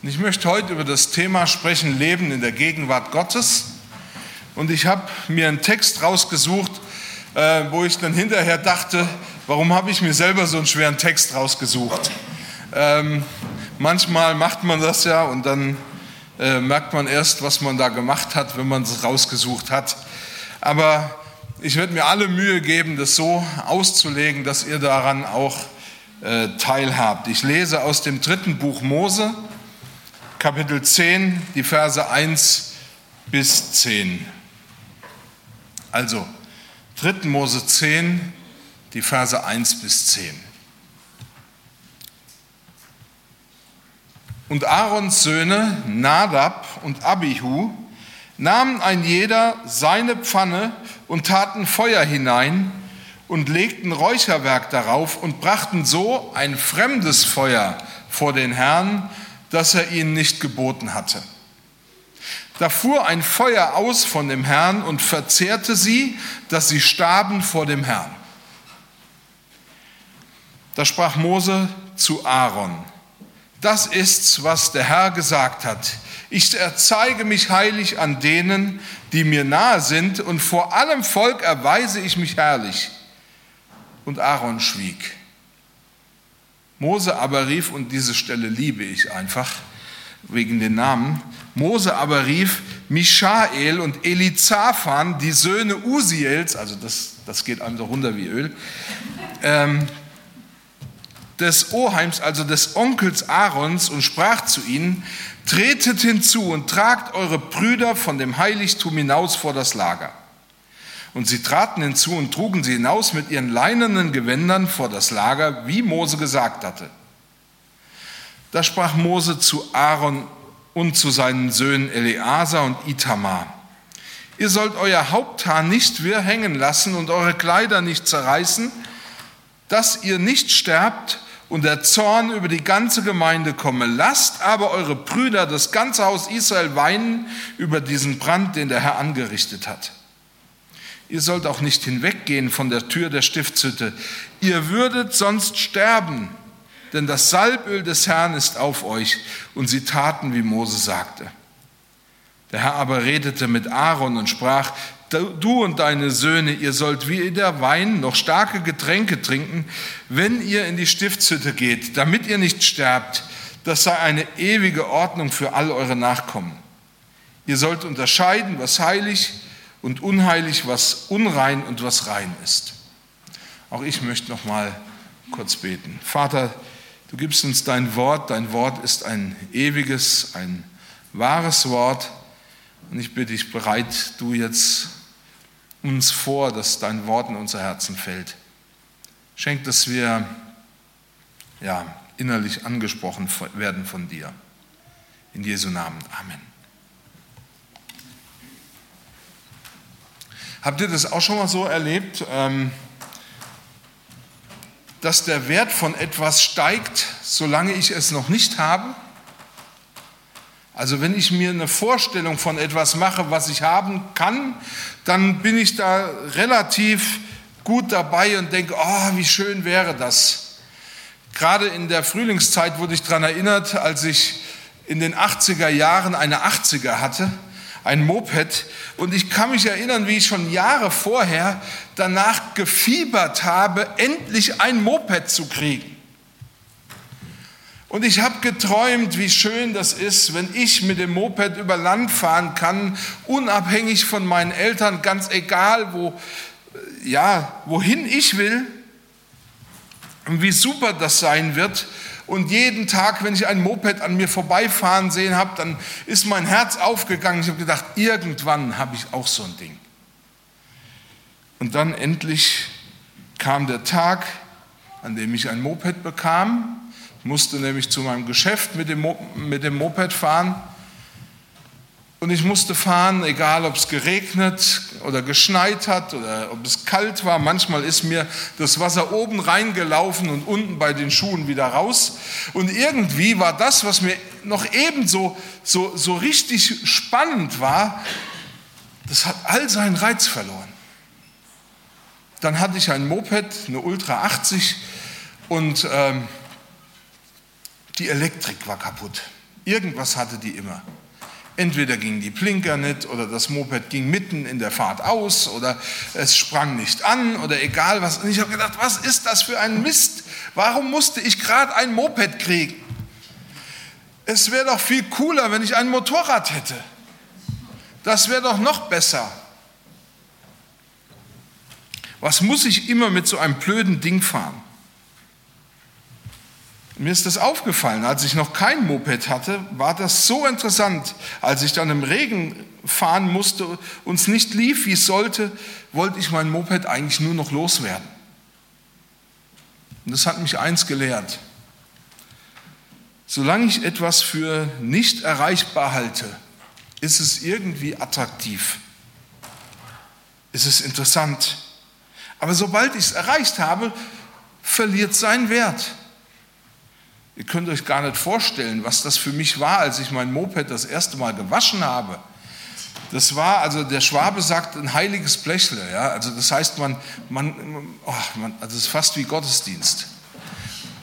Und ich möchte heute über das Thema sprechen, Leben in der Gegenwart Gottes. Und ich habe mir einen Text rausgesucht, äh, wo ich dann hinterher dachte, warum habe ich mir selber so einen schweren Text rausgesucht? Ähm, manchmal macht man das ja und dann äh, merkt man erst, was man da gemacht hat, wenn man es rausgesucht hat. Aber ich werde mir alle Mühe geben, das so auszulegen, dass ihr daran auch äh, teilhabt. Ich lese aus dem dritten Buch Mose, Kapitel 10, die Verse 1 bis 10. Also, 3. Mose 10, die Verse 1 bis 10. Und Aarons Söhne Nadab und Abihu nahmen ein jeder seine Pfanne und taten Feuer hinein und legten Räucherwerk darauf und brachten so ein fremdes Feuer vor den Herrn, das er ihnen nicht geboten hatte. Da fuhr ein Feuer aus von dem Herrn und verzehrte sie, dass sie starben vor dem Herrn. Da sprach Mose zu Aaron, das ist's, was der Herr gesagt hat. Ich erzeige mich heilig an denen, die mir nahe sind, und vor allem Volk erweise ich mich herrlich. Und Aaron schwieg. Mose aber rief, und diese Stelle liebe ich einfach wegen den Namen, Mose aber rief Michael und Elizaphan, die Söhne Usiels, also das, das geht einem so runter wie Öl, ähm, des Oheims, also des Onkels Aarons, und sprach zu ihnen, tretet hinzu und tragt eure Brüder von dem Heiligtum hinaus vor das Lager. Und sie traten hinzu und trugen sie hinaus mit ihren leinenen Gewändern vor das Lager, wie Mose gesagt hatte. Da sprach Mose zu Aaron und zu seinen Söhnen Eleazar und Itamar. Ihr sollt euer Haupthaar nicht wirr hängen lassen und eure Kleider nicht zerreißen, dass ihr nicht sterbt und der Zorn über die ganze Gemeinde komme. Lasst aber eure Brüder, das ganze Haus Israel, weinen über diesen Brand, den der Herr angerichtet hat. Ihr sollt auch nicht hinweggehen von der Tür der Stiftshütte. Ihr würdet sonst sterben, denn das Salböl des Herrn ist auf euch. Und sie taten, wie Mose sagte. Der Herr aber redete mit Aaron und sprach, du und deine Söhne, ihr sollt weder Wein noch starke Getränke trinken, wenn ihr in die Stiftshütte geht, damit ihr nicht sterbt. Das sei eine ewige Ordnung für all eure Nachkommen. Ihr sollt unterscheiden, was heilig und unheilig, was unrein und was rein ist. Auch ich möchte noch mal kurz beten. Vater, du gibst uns dein Wort. Dein Wort ist ein ewiges, ein wahres Wort. Und ich bitte dich, bereit du jetzt uns vor, dass dein Wort in unser Herzen fällt. Schenk, dass wir ja, innerlich angesprochen werden von dir. In Jesu Namen. Amen. Habt ihr das auch schon mal so erlebt, ähm, dass der Wert von etwas steigt, solange ich es noch nicht habe? Also wenn ich mir eine Vorstellung von etwas mache, was ich haben kann, dann bin ich da relativ gut dabei und denke, oh, wie schön wäre das. Gerade in der Frühlingszeit wurde ich daran erinnert, als ich in den 80er Jahren eine 80er hatte, ein Moped. Und ich kann mich erinnern, wie ich schon Jahre vorher danach gefiebert habe, endlich ein Moped zu kriegen. Und ich habe geträumt, wie schön das ist, wenn ich mit dem Moped über Land fahren kann, unabhängig von meinen Eltern, ganz egal, wo, ja, wohin ich will. Und wie super das sein wird. Und jeden Tag, wenn ich ein Moped an mir vorbeifahren sehen habe, dann ist mein Herz aufgegangen. Ich habe gedacht, irgendwann habe ich auch so ein Ding. Und dann endlich kam der Tag, an dem ich ein Moped bekam musste nämlich zu meinem Geschäft mit dem Moped fahren. Und ich musste fahren, egal ob es geregnet oder geschneit hat oder ob es kalt war. Manchmal ist mir das Wasser oben reingelaufen und unten bei den Schuhen wieder raus. Und irgendwie war das, was mir noch ebenso so, so richtig spannend war, das hat all seinen Reiz verloren. Dann hatte ich ein Moped, eine Ultra 80 und ähm, die Elektrik war kaputt. Irgendwas hatte die immer. Entweder ging die Blinker nicht oder das Moped ging mitten in der Fahrt aus oder es sprang nicht an oder egal was. Und ich habe gedacht, was ist das für ein Mist? Warum musste ich gerade ein Moped kriegen? Es wäre doch viel cooler, wenn ich ein Motorrad hätte. Das wäre doch noch besser. Was muss ich immer mit so einem blöden Ding fahren? Mir ist das aufgefallen, als ich noch kein Moped hatte, war das so interessant. Als ich dann im Regen fahren musste und es nicht lief, wie es sollte, wollte ich mein Moped eigentlich nur noch loswerden. Und das hat mich eins gelehrt. Solange ich etwas für nicht erreichbar halte, ist es irgendwie attraktiv. Ist es interessant. Aber sobald ich es erreicht habe, verliert sein Wert. Ihr könnt euch gar nicht vorstellen, was das für mich war, als ich mein Moped das erste Mal gewaschen habe. Das war, also der Schwabe sagt, ein heiliges Blechle. Ja? Also das heißt, man, man, oh, man, also es ist fast wie Gottesdienst.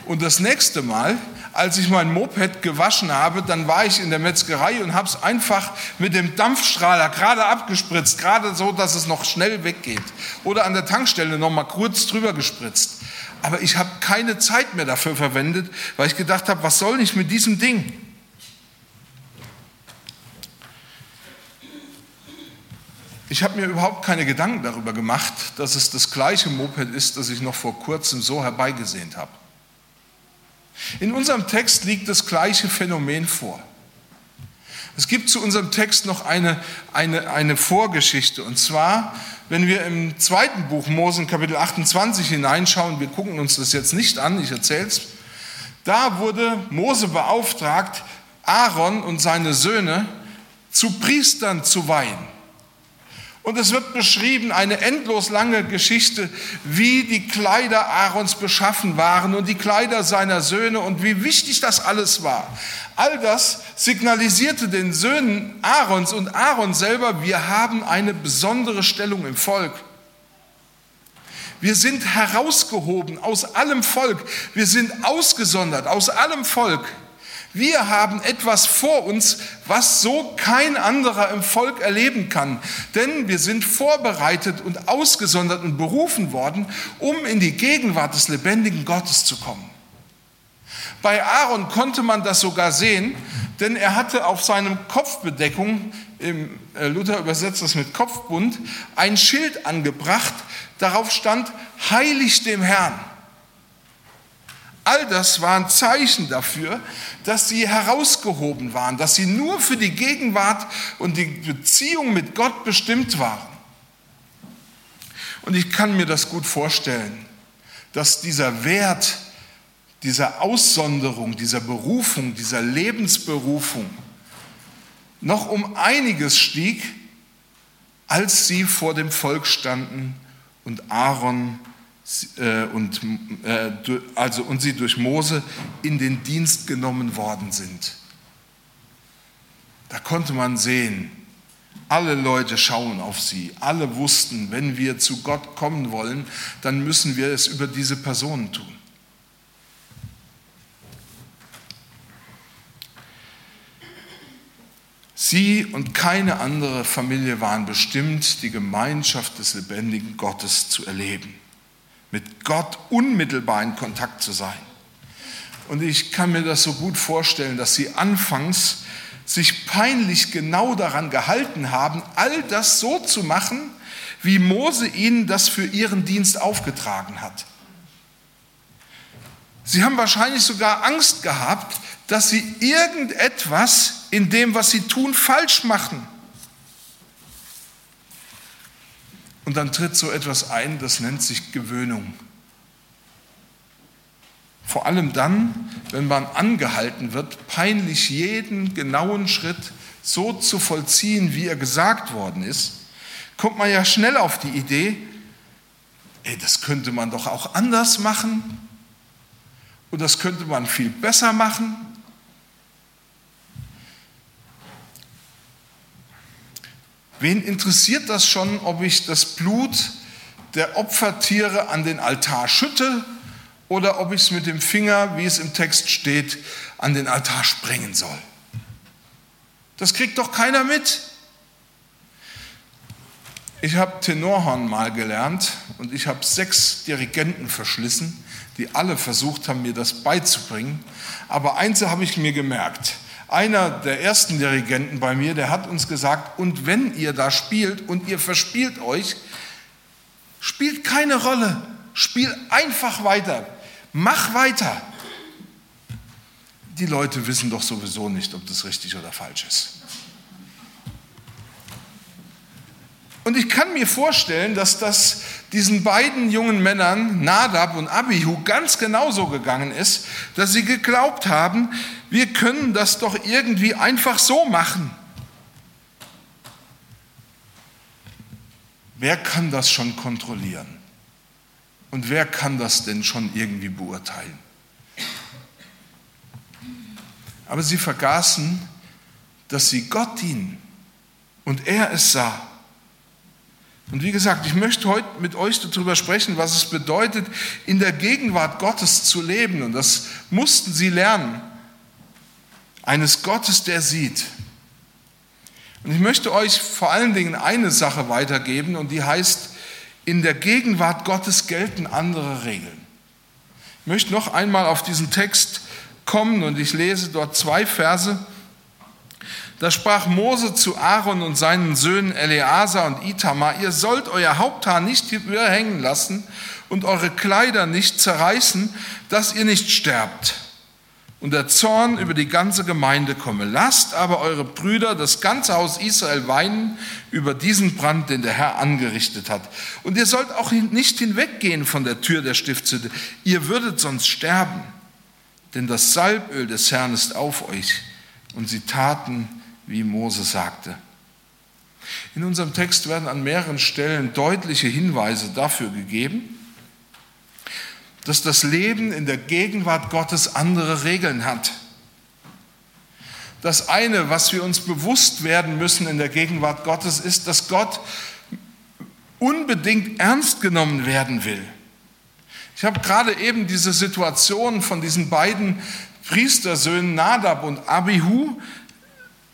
Und das nächste Mal, als ich mein Moped gewaschen habe, dann war ich in der Metzgerei und habe es einfach mit dem Dampfstrahler gerade abgespritzt, gerade so, dass es noch schnell weggeht. Oder an der Tankstelle noch mal kurz drüber gespritzt. Aber ich habe keine Zeit mehr dafür verwendet, weil ich gedacht habe, was soll ich mit diesem Ding? Ich habe mir überhaupt keine Gedanken darüber gemacht, dass es das gleiche Moped ist, das ich noch vor kurzem so herbeigesehnt habe. In unserem Text liegt das gleiche Phänomen vor. Es gibt zu unserem Text noch eine, eine, eine Vorgeschichte. Und zwar, wenn wir im zweiten Buch Mose, Kapitel 28 hineinschauen, wir gucken uns das jetzt nicht an, ich erzähle es, da wurde Mose beauftragt, Aaron und seine Söhne zu Priestern zu weihen. Und es wird beschrieben, eine endlos lange Geschichte, wie die Kleider Aarons beschaffen waren und die Kleider seiner Söhne und wie wichtig das alles war. All das signalisierte den Söhnen Aarons und Aaron selber, wir haben eine besondere Stellung im Volk. Wir sind herausgehoben aus allem Volk. Wir sind ausgesondert aus allem Volk. Wir haben etwas vor uns, was so kein anderer im Volk erleben kann. Denn wir sind vorbereitet und ausgesondert und berufen worden, um in die Gegenwart des lebendigen Gottes zu kommen. Bei Aaron konnte man das sogar sehen, denn er hatte auf seinem Kopfbedeckung, im äh, Luther übersetzt das mit Kopfbund, ein Schild angebracht, darauf stand, heilig dem Herrn. All das waren Zeichen dafür, dass sie herausgehoben waren, dass sie nur für die Gegenwart und die Beziehung mit Gott bestimmt waren. Und ich kann mir das gut vorstellen, dass dieser Wert dieser Aussonderung, dieser Berufung, dieser Lebensberufung noch um einiges stieg, als sie vor dem Volk standen und Aaron und, äh, also, und sie durch Mose in den Dienst genommen worden sind. Da konnte man sehen, alle Leute schauen auf sie. Alle wussten, wenn wir zu Gott kommen wollen, dann müssen wir es über diese Personen tun. Sie und keine andere Familie waren bestimmt, die Gemeinschaft des lebendigen Gottes zu erleben mit Gott unmittelbar in Kontakt zu sein. Und ich kann mir das so gut vorstellen, dass sie anfangs sich peinlich genau daran gehalten haben, all das so zu machen, wie Mose ihnen das für ihren Dienst aufgetragen hat. Sie haben wahrscheinlich sogar Angst gehabt, dass sie irgendetwas in dem, was sie tun, falsch machen. Und dann tritt so etwas ein, das nennt sich Gewöhnung. Vor allem dann, wenn man angehalten wird, peinlich jeden genauen Schritt so zu vollziehen, wie er gesagt worden ist, kommt man ja schnell auf die Idee, ey, das könnte man doch auch anders machen und das könnte man viel besser machen. Wen interessiert das schon, ob ich das Blut der Opfertiere an den Altar schütte oder ob ich es mit dem Finger, wie es im Text steht, an den Altar sprengen soll? Das kriegt doch keiner mit. Ich habe Tenorhorn mal gelernt und ich habe sechs Dirigenten verschlissen, die alle versucht haben, mir das beizubringen. Aber eins habe ich mir gemerkt. Einer der ersten Dirigenten bei mir, der hat uns gesagt, und wenn ihr da spielt und ihr verspielt euch, spielt keine Rolle, spiel einfach weiter, mach weiter. Die Leute wissen doch sowieso nicht, ob das richtig oder falsch ist. Und ich kann mir vorstellen, dass das diesen beiden jungen Männern, Nadab und Abihu, ganz genauso gegangen ist, dass sie geglaubt haben, wir können das doch irgendwie einfach so machen. Wer kann das schon kontrollieren? Und wer kann das denn schon irgendwie beurteilen? Aber sie vergaßen, dass sie Gott dienen und er es sah. Und wie gesagt, ich möchte heute mit euch darüber sprechen, was es bedeutet, in der Gegenwart Gottes zu leben. Und das mussten sie lernen. Eines Gottes, der sieht. Und ich möchte euch vor allen Dingen eine Sache weitergeben und die heißt, in der Gegenwart Gottes gelten andere Regeln. Ich möchte noch einmal auf diesen Text kommen und ich lese dort zwei Verse. Da sprach Mose zu Aaron und seinen Söhnen Eleazar und Itamar, ihr sollt euer Haupthaar nicht überhängen lassen und eure Kleider nicht zerreißen, dass ihr nicht sterbt und der Zorn über die ganze Gemeinde komme. Lasst aber eure Brüder, das ganze Haus Israel weinen über diesen Brand, den der Herr angerichtet hat. Und ihr sollt auch nicht hinweggehen von der Tür der Stiftshütte, ihr würdet sonst sterben, denn das Salböl des Herrn ist auf euch. Und sie taten, wie Mose sagte. In unserem Text werden an mehreren Stellen deutliche Hinweise dafür gegeben, dass das Leben in der Gegenwart Gottes andere Regeln hat. Das eine, was wir uns bewusst werden müssen in der Gegenwart Gottes, ist, dass Gott unbedingt ernst genommen werden will. Ich habe gerade eben diese Situation von diesen beiden Priestersöhnen Nadab und Abihu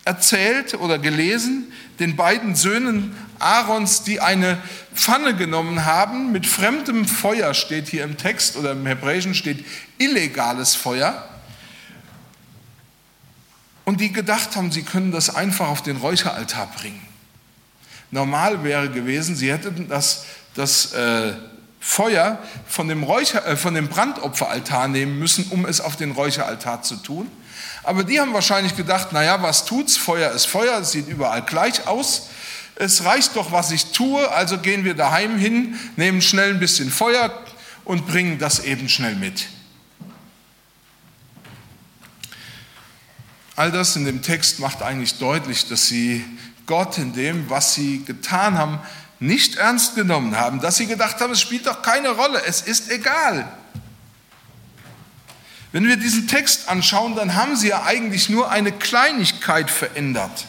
erzählt oder gelesen, den beiden Söhnen Aarons, die eine Pfanne genommen haben, mit fremdem Feuer steht hier im Text oder im Hebräischen steht illegales Feuer, und die gedacht haben, sie können das einfach auf den Räucheraltar bringen. Normal wäre gewesen, sie hätten das, das äh, Feuer von dem, Räucher, äh, von dem Brandopferaltar nehmen müssen, um es auf den Räucheraltar zu tun. Aber die haben wahrscheinlich gedacht, naja, was tut's? Feuer ist Feuer, es sieht überall gleich aus. Es reicht doch, was ich tue, also gehen wir daheim hin, nehmen schnell ein bisschen Feuer und bringen das eben schnell mit. All das in dem Text macht eigentlich deutlich, dass sie Gott in dem, was sie getan haben, nicht ernst genommen haben, dass sie gedacht haben, es spielt doch keine Rolle, es ist egal. Wenn wir diesen Text anschauen, dann haben sie ja eigentlich nur eine Kleinigkeit verändert.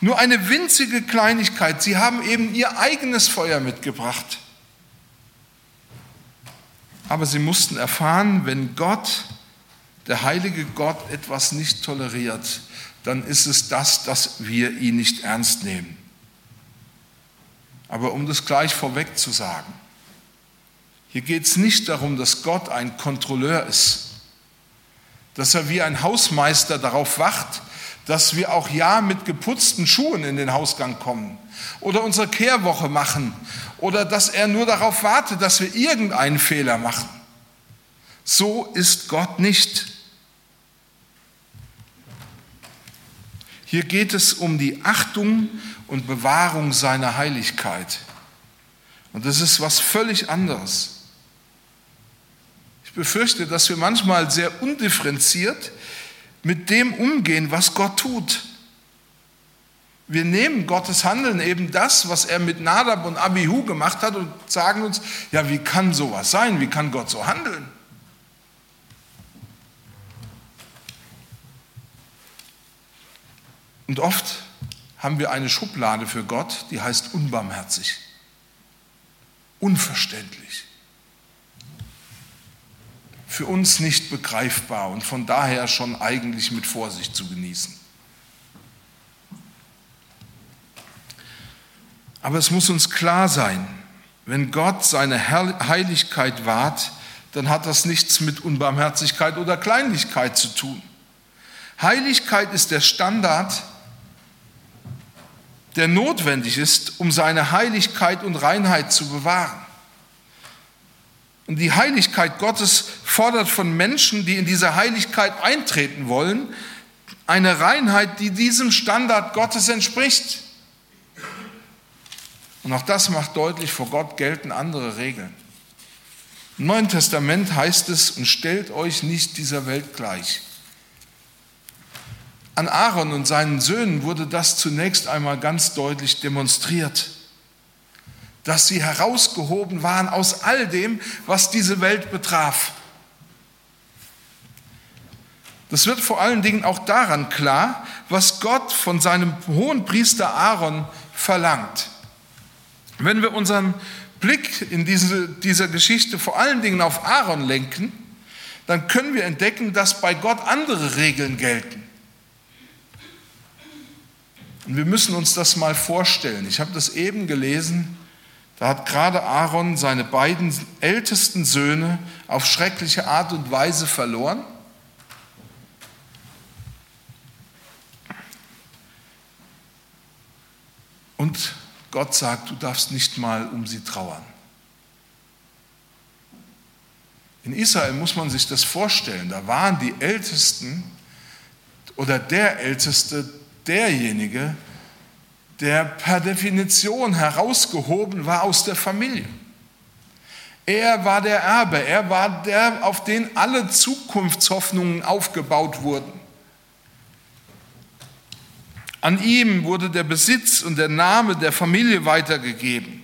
Nur eine winzige Kleinigkeit. Sie haben eben ihr eigenes Feuer mitgebracht. Aber sie mussten erfahren, wenn Gott, der heilige Gott, etwas nicht toleriert, dann ist es das, dass wir ihn nicht ernst nehmen. Aber um das gleich vorweg zu sagen, hier geht es nicht darum, dass Gott ein Kontrolleur ist, dass er wie ein Hausmeister darauf wacht, dass wir auch ja mit geputzten Schuhen in den Hausgang kommen oder unsere Kehrwoche machen oder dass er nur darauf wartet, dass wir irgendeinen Fehler machen. So ist Gott nicht. Hier geht es um die Achtung und Bewahrung seiner Heiligkeit. Und das ist was völlig anderes. Ich befürchte, dass wir manchmal sehr undifferenziert mit dem umgehen, was Gott tut. Wir nehmen Gottes Handeln eben das, was er mit Nadab und Abihu gemacht hat und sagen uns, ja, wie kann sowas sein? Wie kann Gott so handeln? Und oft haben wir eine Schublade für Gott, die heißt unbarmherzig, unverständlich für uns nicht begreifbar und von daher schon eigentlich mit Vorsicht zu genießen. Aber es muss uns klar sein, wenn Gott seine Heiligkeit wahrt, dann hat das nichts mit Unbarmherzigkeit oder Kleinlichkeit zu tun. Heiligkeit ist der Standard, der notwendig ist, um seine Heiligkeit und Reinheit zu bewahren. Und die Heiligkeit Gottes fordert von Menschen, die in diese Heiligkeit eintreten wollen, eine Reinheit, die diesem Standard Gottes entspricht. Und auch das macht deutlich, vor Gott gelten andere Regeln. Im Neuen Testament heißt es, und stellt euch nicht dieser Welt gleich. An Aaron und seinen Söhnen wurde das zunächst einmal ganz deutlich demonstriert, dass sie herausgehoben waren aus all dem, was diese Welt betraf. Das wird vor allen Dingen auch daran klar, was Gott von seinem hohen Priester Aaron verlangt. Wenn wir unseren Blick in diese, dieser Geschichte vor allen Dingen auf Aaron lenken, dann können wir entdecken, dass bei Gott andere Regeln gelten. Und wir müssen uns das mal vorstellen. Ich habe das eben gelesen. Da hat gerade Aaron seine beiden ältesten Söhne auf schreckliche Art und Weise verloren. Und Gott sagt, du darfst nicht mal um sie trauern. In Israel muss man sich das vorstellen. Da waren die Ältesten oder der Älteste derjenige, der per Definition herausgehoben war aus der Familie. Er war der Erbe, er war der, auf den alle Zukunftshoffnungen aufgebaut wurden. An ihm wurde der Besitz und der Name der Familie weitergegeben.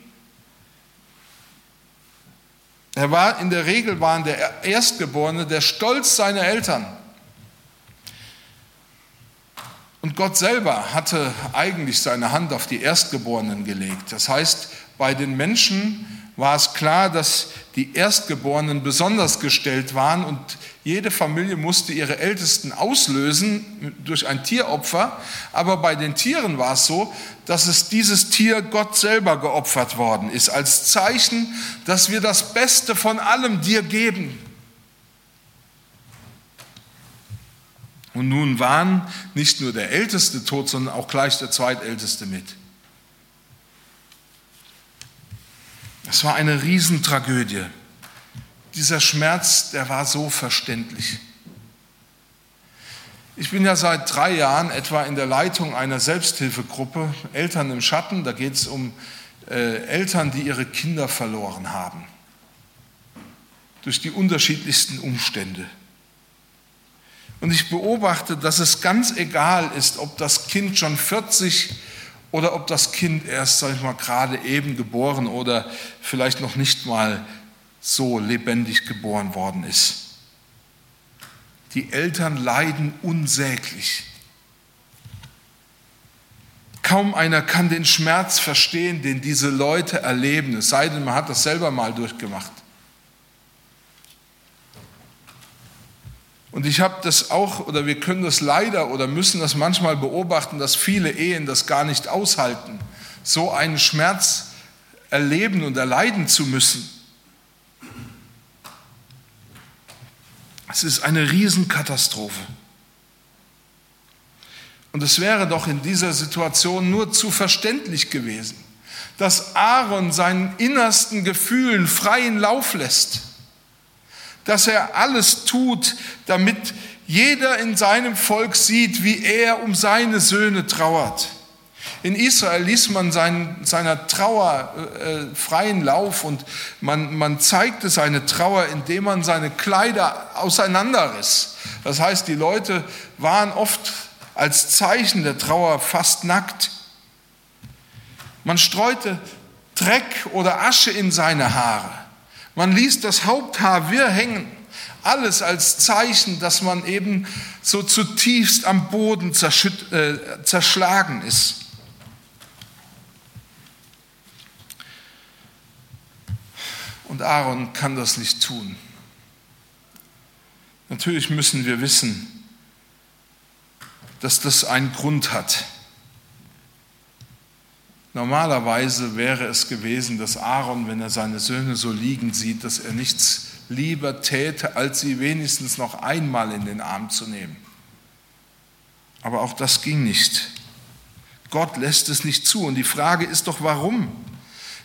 Er war in der Regel waren der Erstgeborene der Stolz seiner Eltern. Und Gott selber hatte eigentlich seine Hand auf die Erstgeborenen gelegt. Das heißt, bei den Menschen war es klar, dass die Erstgeborenen besonders gestellt waren und jede Familie musste ihre Ältesten auslösen durch ein Tieropfer. Aber bei den Tieren war es so, dass es dieses Tier Gott selber geopfert worden ist, als Zeichen, dass wir das Beste von allem dir geben. Und nun waren nicht nur der Älteste tot, sondern auch gleich der Zweitälteste mit. Es war eine Riesentragödie dieser Schmerz, der war so verständlich. Ich bin ja seit drei Jahren etwa in der Leitung einer Selbsthilfegruppe Eltern im Schatten. Da geht es um äh, Eltern, die ihre Kinder verloren haben. Durch die unterschiedlichsten Umstände. Und ich beobachte, dass es ganz egal ist, ob das Kind schon 40 oder ob das Kind erst, sag ich mal, gerade eben geboren oder vielleicht noch nicht mal so lebendig geboren worden ist. Die Eltern leiden unsäglich. Kaum einer kann den Schmerz verstehen, den diese Leute erleben, es sei denn, man hat das selber mal durchgemacht. Und ich habe das auch, oder wir können das leider oder müssen das manchmal beobachten, dass viele Ehen das gar nicht aushalten, so einen Schmerz erleben und erleiden zu müssen. Es ist eine Riesenkatastrophe. Und es wäre doch in dieser Situation nur zu verständlich gewesen, dass Aaron seinen innersten Gefühlen freien Lauf lässt, dass er alles tut, damit jeder in seinem Volk sieht, wie er um seine Söhne trauert. In Israel ließ man sein, seiner Trauer äh, freien Lauf und man, man zeigte seine Trauer, indem man seine Kleider auseinanderriss. Das heißt, die Leute waren oft als Zeichen der Trauer fast nackt. Man streute Dreck oder Asche in seine Haare. Man ließ das Haupthaar wirr hängen. Alles als Zeichen, dass man eben so zutiefst am Boden äh, zerschlagen ist. Und Aaron kann das nicht tun. Natürlich müssen wir wissen, dass das einen Grund hat. Normalerweise wäre es gewesen, dass Aaron, wenn er seine Söhne so liegen sieht, dass er nichts lieber täte, als sie wenigstens noch einmal in den Arm zu nehmen. Aber auch das ging nicht. Gott lässt es nicht zu. Und die Frage ist doch, warum?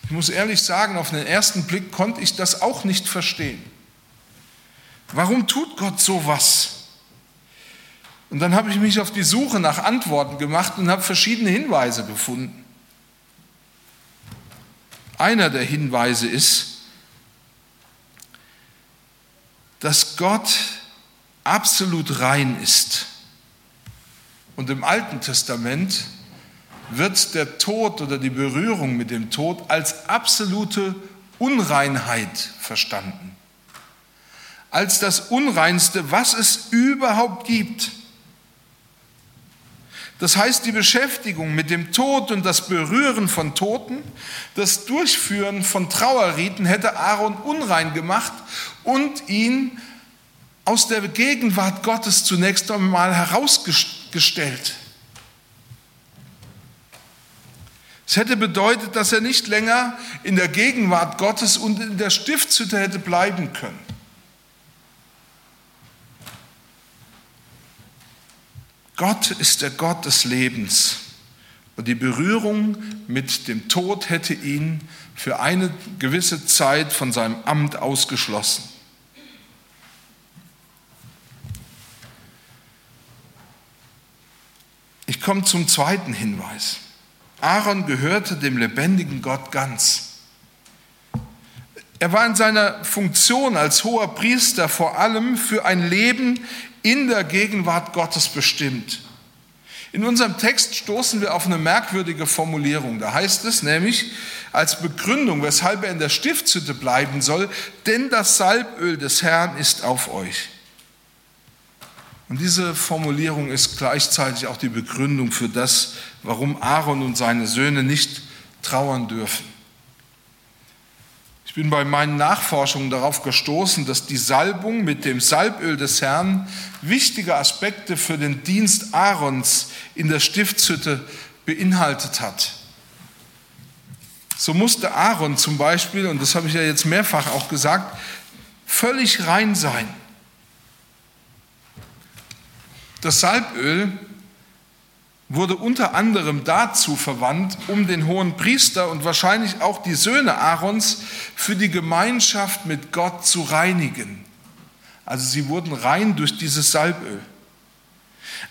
Ich muss ehrlich sagen, auf den ersten Blick konnte ich das auch nicht verstehen. Warum tut Gott sowas? Und dann habe ich mich auf die Suche nach Antworten gemacht und habe verschiedene Hinweise gefunden. Einer der Hinweise ist, dass Gott absolut rein ist. Und im Alten Testament wird der Tod oder die Berührung mit dem Tod als absolute Unreinheit verstanden. Als das Unreinste, was es überhaupt gibt. Das heißt, die Beschäftigung mit dem Tod und das Berühren von Toten, das Durchführen von Trauerriten hätte Aaron unrein gemacht und ihn aus der Gegenwart Gottes zunächst einmal herausgestellt. Es hätte bedeutet, dass er nicht länger in der Gegenwart Gottes und in der Stiftshütte hätte bleiben können. Gott ist der Gott des Lebens und die Berührung mit dem Tod hätte ihn für eine gewisse Zeit von seinem Amt ausgeschlossen. Ich komme zum zweiten Hinweis. Aaron gehörte dem lebendigen Gott ganz. Er war in seiner Funktion als hoher Priester vor allem für ein Leben in der Gegenwart Gottes bestimmt. In unserem Text stoßen wir auf eine merkwürdige Formulierung. Da heißt es nämlich als Begründung, weshalb er in der Stiftshütte bleiben soll, denn das Salböl des Herrn ist auf euch. Und diese Formulierung ist gleichzeitig auch die Begründung für das, warum Aaron und seine Söhne nicht trauern dürfen. Ich bin bei meinen Nachforschungen darauf gestoßen, dass die Salbung mit dem Salböl des Herrn wichtige Aspekte für den Dienst Aarons in der Stiftshütte beinhaltet hat. So musste Aaron zum Beispiel, und das habe ich ja jetzt mehrfach auch gesagt, völlig rein sein. Das Salböl wurde unter anderem dazu verwandt, um den hohen Priester und wahrscheinlich auch die Söhne Aarons für die Gemeinschaft mit Gott zu reinigen. Also sie wurden rein durch dieses Salböl.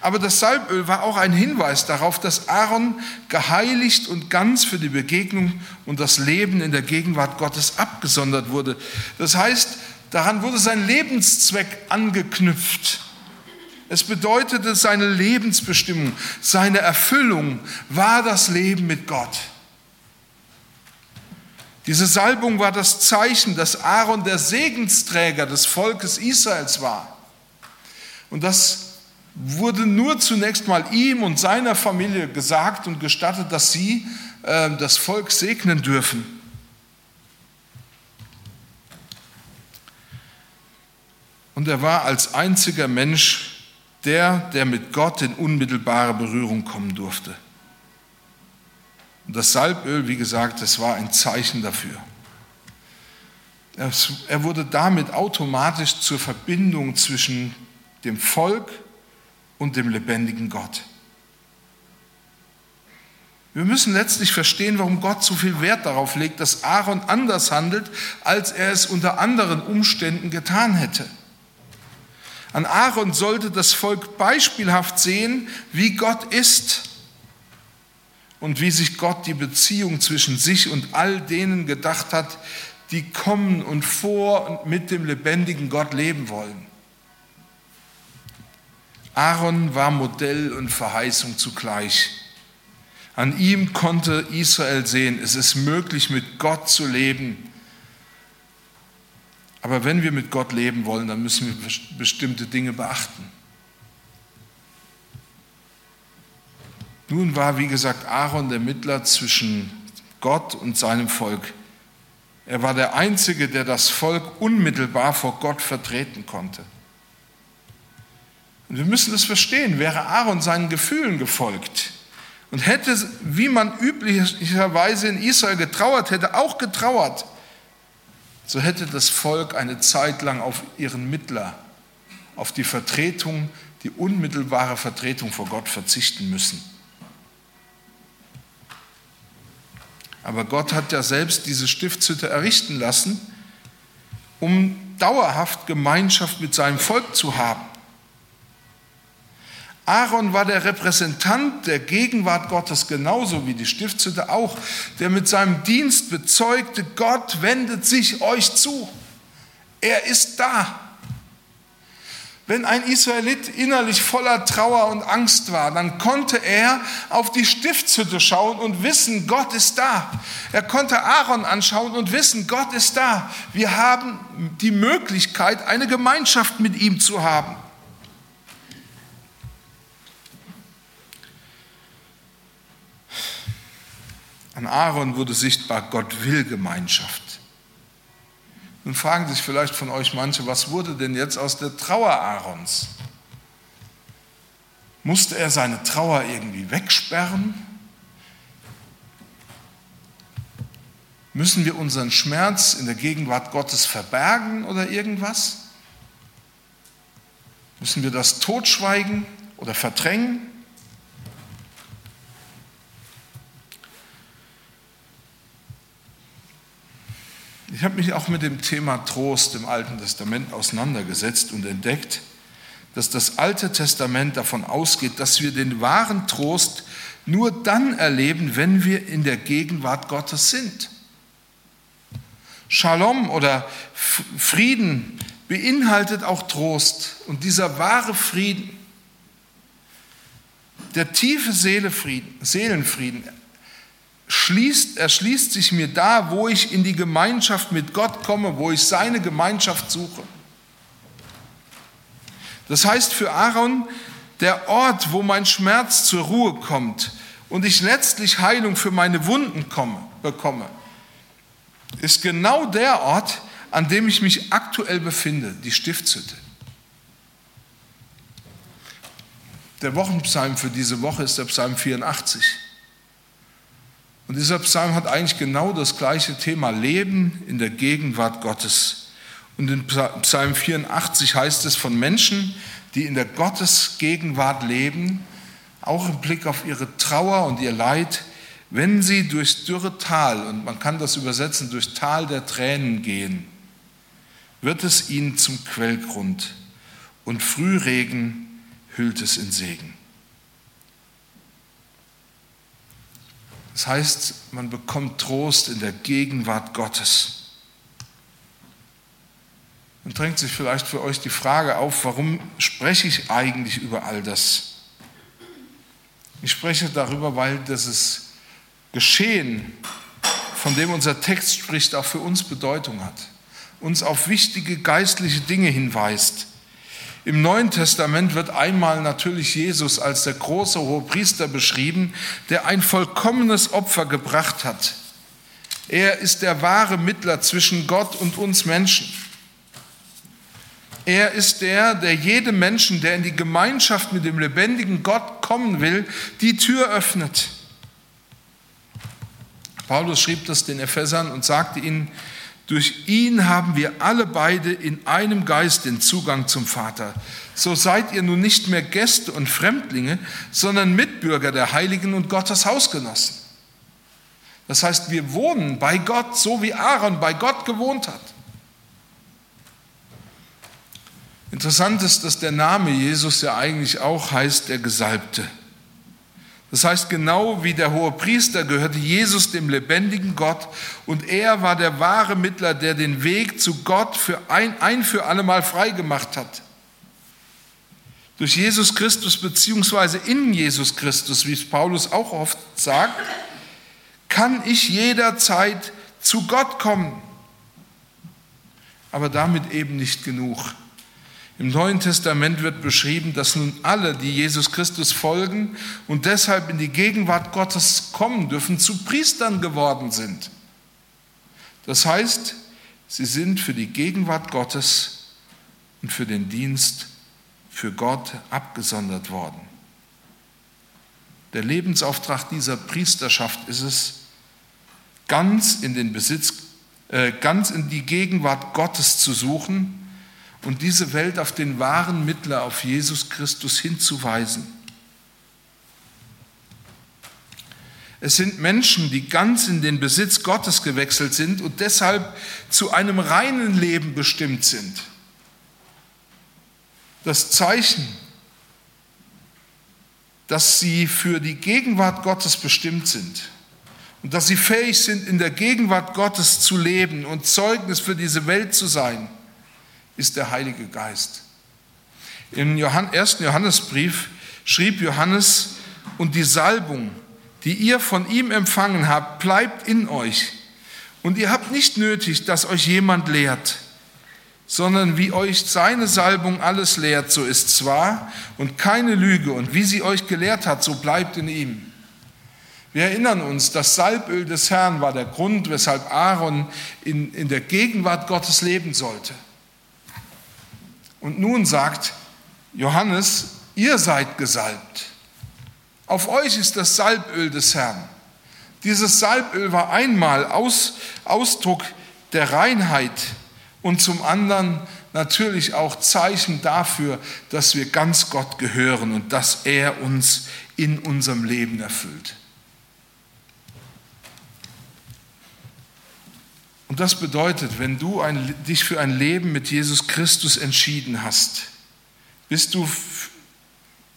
Aber das Salböl war auch ein Hinweis darauf, dass Aaron geheiligt und ganz für die Begegnung und das Leben in der Gegenwart Gottes abgesondert wurde. Das heißt, daran wurde sein Lebenszweck angeknüpft. Es bedeutete seine Lebensbestimmung, seine Erfüllung war das Leben mit Gott. Diese Salbung war das Zeichen, dass Aaron der Segensträger des Volkes Israels war. Und das wurde nur zunächst mal ihm und seiner Familie gesagt und gestattet, dass sie äh, das Volk segnen dürfen. Und er war als einziger Mensch der, der mit Gott in unmittelbare Berührung kommen durfte. Und das Salböl, wie gesagt, das war ein Zeichen dafür. Er wurde damit automatisch zur Verbindung zwischen dem Volk und dem lebendigen Gott. Wir müssen letztlich verstehen, warum Gott so viel Wert darauf legt, dass Aaron anders handelt, als er es unter anderen Umständen getan hätte. An Aaron sollte das Volk beispielhaft sehen, wie Gott ist und wie sich Gott die Beziehung zwischen sich und all denen gedacht hat, die kommen und vor und mit dem lebendigen Gott leben wollen. Aaron war Modell und Verheißung zugleich. An ihm konnte Israel sehen, es ist möglich, mit Gott zu leben aber wenn wir mit Gott leben wollen, dann müssen wir bestimmte Dinge beachten. Nun war, wie gesagt, Aaron der Mittler zwischen Gott und seinem Volk. Er war der Einzige, der das Volk unmittelbar vor Gott vertreten konnte. Und wir müssen das verstehen. Wäre Aaron seinen Gefühlen gefolgt und hätte, wie man üblicherweise in Israel getrauert hätte, auch getrauert, so hätte das Volk eine Zeit lang auf ihren Mittler, auf die Vertretung, die unmittelbare Vertretung vor Gott verzichten müssen. Aber Gott hat ja selbst diese Stiftshütte errichten lassen, um dauerhaft Gemeinschaft mit seinem Volk zu haben. Aaron war der Repräsentant der Gegenwart Gottes genauso wie die Stiftshütte auch, der mit seinem Dienst bezeugte, Gott wendet sich euch zu. Er ist da. Wenn ein Israelit innerlich voller Trauer und Angst war, dann konnte er auf die Stiftshütte schauen und wissen, Gott ist da. Er konnte Aaron anschauen und wissen, Gott ist da. Wir haben die Möglichkeit, eine Gemeinschaft mit ihm zu haben. An Aaron wurde sichtbar, Gott will Gemeinschaft. Nun fragen sich vielleicht von euch manche, was wurde denn jetzt aus der Trauer Aarons? Musste er seine Trauer irgendwie wegsperren? Müssen wir unseren Schmerz in der Gegenwart Gottes verbergen oder irgendwas? Müssen wir das totschweigen oder verdrängen? Ich habe mich auch mit dem Thema Trost im Alten Testament auseinandergesetzt und entdeckt, dass das Alte Testament davon ausgeht, dass wir den wahren Trost nur dann erleben, wenn wir in der Gegenwart Gottes sind. Shalom oder Frieden beinhaltet auch Trost und dieser wahre Frieden, der tiefe Seelenfrieden schließt, erschließt sich mir da, wo ich in die Gemeinschaft mit Gott komme, wo ich seine Gemeinschaft suche. Das heißt für Aaron, der Ort, wo mein Schmerz zur Ruhe kommt und ich letztlich Heilung für meine Wunden komme, bekomme, ist genau der Ort, an dem ich mich aktuell befinde, die Stiftshütte. Der Wochenpsalm für diese Woche ist der Psalm 84. Und dieser Psalm hat eigentlich genau das gleiche Thema, Leben in der Gegenwart Gottes. Und in Psalm 84 heißt es von Menschen, die in der Gottesgegenwart leben, auch im Blick auf ihre Trauer und ihr Leid, wenn sie durchs dürre Tal, und man kann das übersetzen, durch Tal der Tränen gehen, wird es ihnen zum Quellgrund und Frühregen hüllt es in Segen. Das heißt, man bekommt Trost in der Gegenwart Gottes. Dann drängt sich vielleicht für euch die Frage auf, warum spreche ich eigentlich über all das? Ich spreche darüber, weil das Geschehen, von dem unser Text spricht, auch für uns Bedeutung hat, uns auf wichtige geistliche Dinge hinweist im Neuen Testament wird einmal natürlich Jesus als der große hohe Priester beschrieben, der ein vollkommenes Opfer gebracht hat. Er ist der wahre Mittler zwischen Gott und uns Menschen. Er ist der, der jedem Menschen, der in die Gemeinschaft mit dem lebendigen Gott kommen will, die Tür öffnet. Paulus schrieb das den Ephesern und sagte ihnen, durch ihn haben wir alle beide in einem Geist den Zugang zum Vater. So seid ihr nun nicht mehr Gäste und Fremdlinge, sondern Mitbürger der Heiligen und Gottes Hausgenossen. Das heißt, wir wohnen bei Gott, so wie Aaron bei Gott gewohnt hat. Interessant ist, dass der Name Jesus ja eigentlich auch heißt der Gesalbte. Das heißt, genau wie der hohe Priester gehörte Jesus dem lebendigen Gott und er war der wahre Mittler, der den Weg zu Gott für ein, ein für allemal frei gemacht hat. Durch Jesus Christus beziehungsweise in Jesus Christus, wie es Paulus auch oft sagt, kann ich jederzeit zu Gott kommen. Aber damit eben nicht genug. Im Neuen Testament wird beschrieben, dass nun alle, die Jesus Christus folgen und deshalb in die Gegenwart Gottes kommen dürfen, zu Priestern geworden sind. Das heißt, sie sind für die Gegenwart Gottes und für den Dienst für Gott abgesondert worden. Der Lebensauftrag dieser Priesterschaft ist es, ganz in den Besitz, äh, ganz in die Gegenwart Gottes zu suchen und diese Welt auf den wahren Mittler, auf Jesus Christus hinzuweisen. Es sind Menschen, die ganz in den Besitz Gottes gewechselt sind und deshalb zu einem reinen Leben bestimmt sind. Das Zeichen, dass sie für die Gegenwart Gottes bestimmt sind und dass sie fähig sind, in der Gegenwart Gottes zu leben und Zeugnis für diese Welt zu sein, ist der Heilige Geist. Im ersten Johannesbrief schrieb Johannes, und die Salbung, die ihr von ihm empfangen habt, bleibt in euch. Und ihr habt nicht nötig, dass euch jemand lehrt, sondern wie euch seine Salbung alles lehrt, so ist zwar und keine Lüge. Und wie sie euch gelehrt hat, so bleibt in ihm. Wir erinnern uns, das Salböl des Herrn war der Grund, weshalb Aaron in, in der Gegenwart Gottes leben sollte. Und nun sagt Johannes, ihr seid gesalbt. Auf euch ist das Salböl des Herrn. Dieses Salböl war einmal Aus, Ausdruck der Reinheit und zum anderen natürlich auch Zeichen dafür, dass wir ganz Gott gehören und dass er uns in unserem Leben erfüllt. Und das bedeutet, wenn du ein, dich für ein Leben mit Jesus Christus entschieden hast, bist du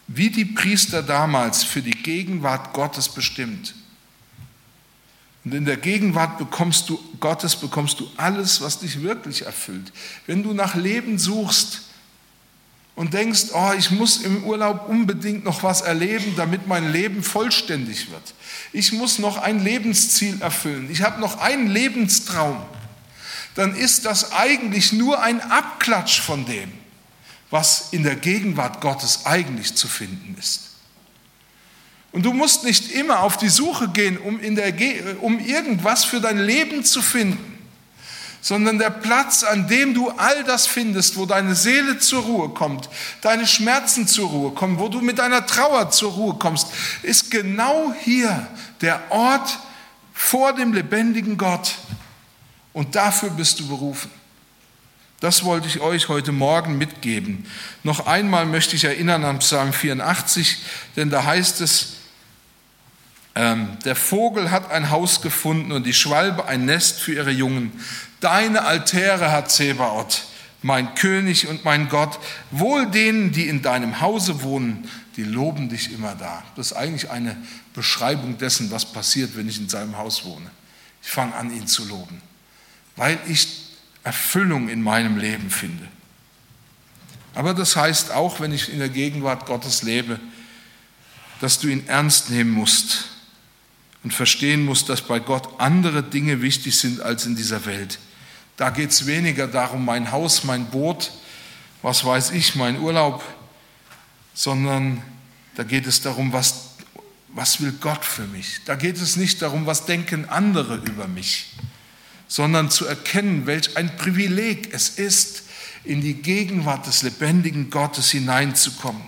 wie die Priester damals für die Gegenwart Gottes bestimmt. Und in der Gegenwart bekommst du Gottes bekommst du alles, was dich wirklich erfüllt. Wenn du nach Leben suchst und denkst, oh, ich muss im Urlaub unbedingt noch was erleben, damit mein Leben vollständig wird. Ich muss noch ein Lebensziel erfüllen. Ich habe noch einen Lebenstraum. Dann ist das eigentlich nur ein Abklatsch von dem, was in der Gegenwart Gottes eigentlich zu finden ist. Und du musst nicht immer auf die Suche gehen, um, in der, um irgendwas für dein Leben zu finden, sondern der Platz, an dem du all das findest, wo deine Seele zur Ruhe kommt, deine Schmerzen zur Ruhe kommen, wo du mit deiner Trauer zur Ruhe kommst, ist genau hier der Ort vor dem lebendigen Gott. Und dafür bist du berufen. Das wollte ich euch heute Morgen mitgeben. Noch einmal möchte ich erinnern an Psalm 84, denn da heißt es, ähm, der Vogel hat ein Haus gefunden und die Schwalbe ein Nest für ihre Jungen. Deine Altäre hat Zebaoth, mein König und mein Gott. Wohl denen, die in deinem Hause wohnen, die loben dich immer da. Das ist eigentlich eine Beschreibung dessen, was passiert, wenn ich in seinem Haus wohne. Ich fange an, ihn zu loben, weil ich Erfüllung in meinem Leben finde. Aber das heißt auch, wenn ich in der Gegenwart Gottes lebe, dass du ihn ernst nehmen musst und verstehen musst, dass bei Gott andere Dinge wichtig sind als in dieser Welt. Da geht es weniger darum, mein Haus, mein Boot, was weiß ich, mein Urlaub, sondern da geht es darum, was, was will Gott für mich. Da geht es nicht darum, was denken andere über mich sondern zu erkennen, welch ein Privileg es ist, in die Gegenwart des lebendigen Gottes hineinzukommen.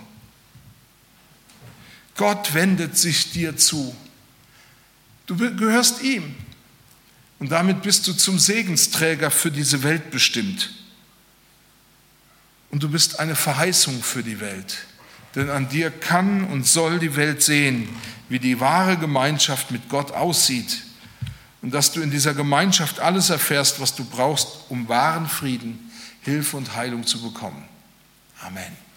Gott wendet sich dir zu. Du gehörst ihm. Und damit bist du zum Segensträger für diese Welt bestimmt. Und du bist eine Verheißung für die Welt. Denn an dir kann und soll die Welt sehen, wie die wahre Gemeinschaft mit Gott aussieht und dass du in dieser Gemeinschaft alles erfährst, was du brauchst, um wahren Frieden, Hilfe und Heilung zu bekommen. Amen.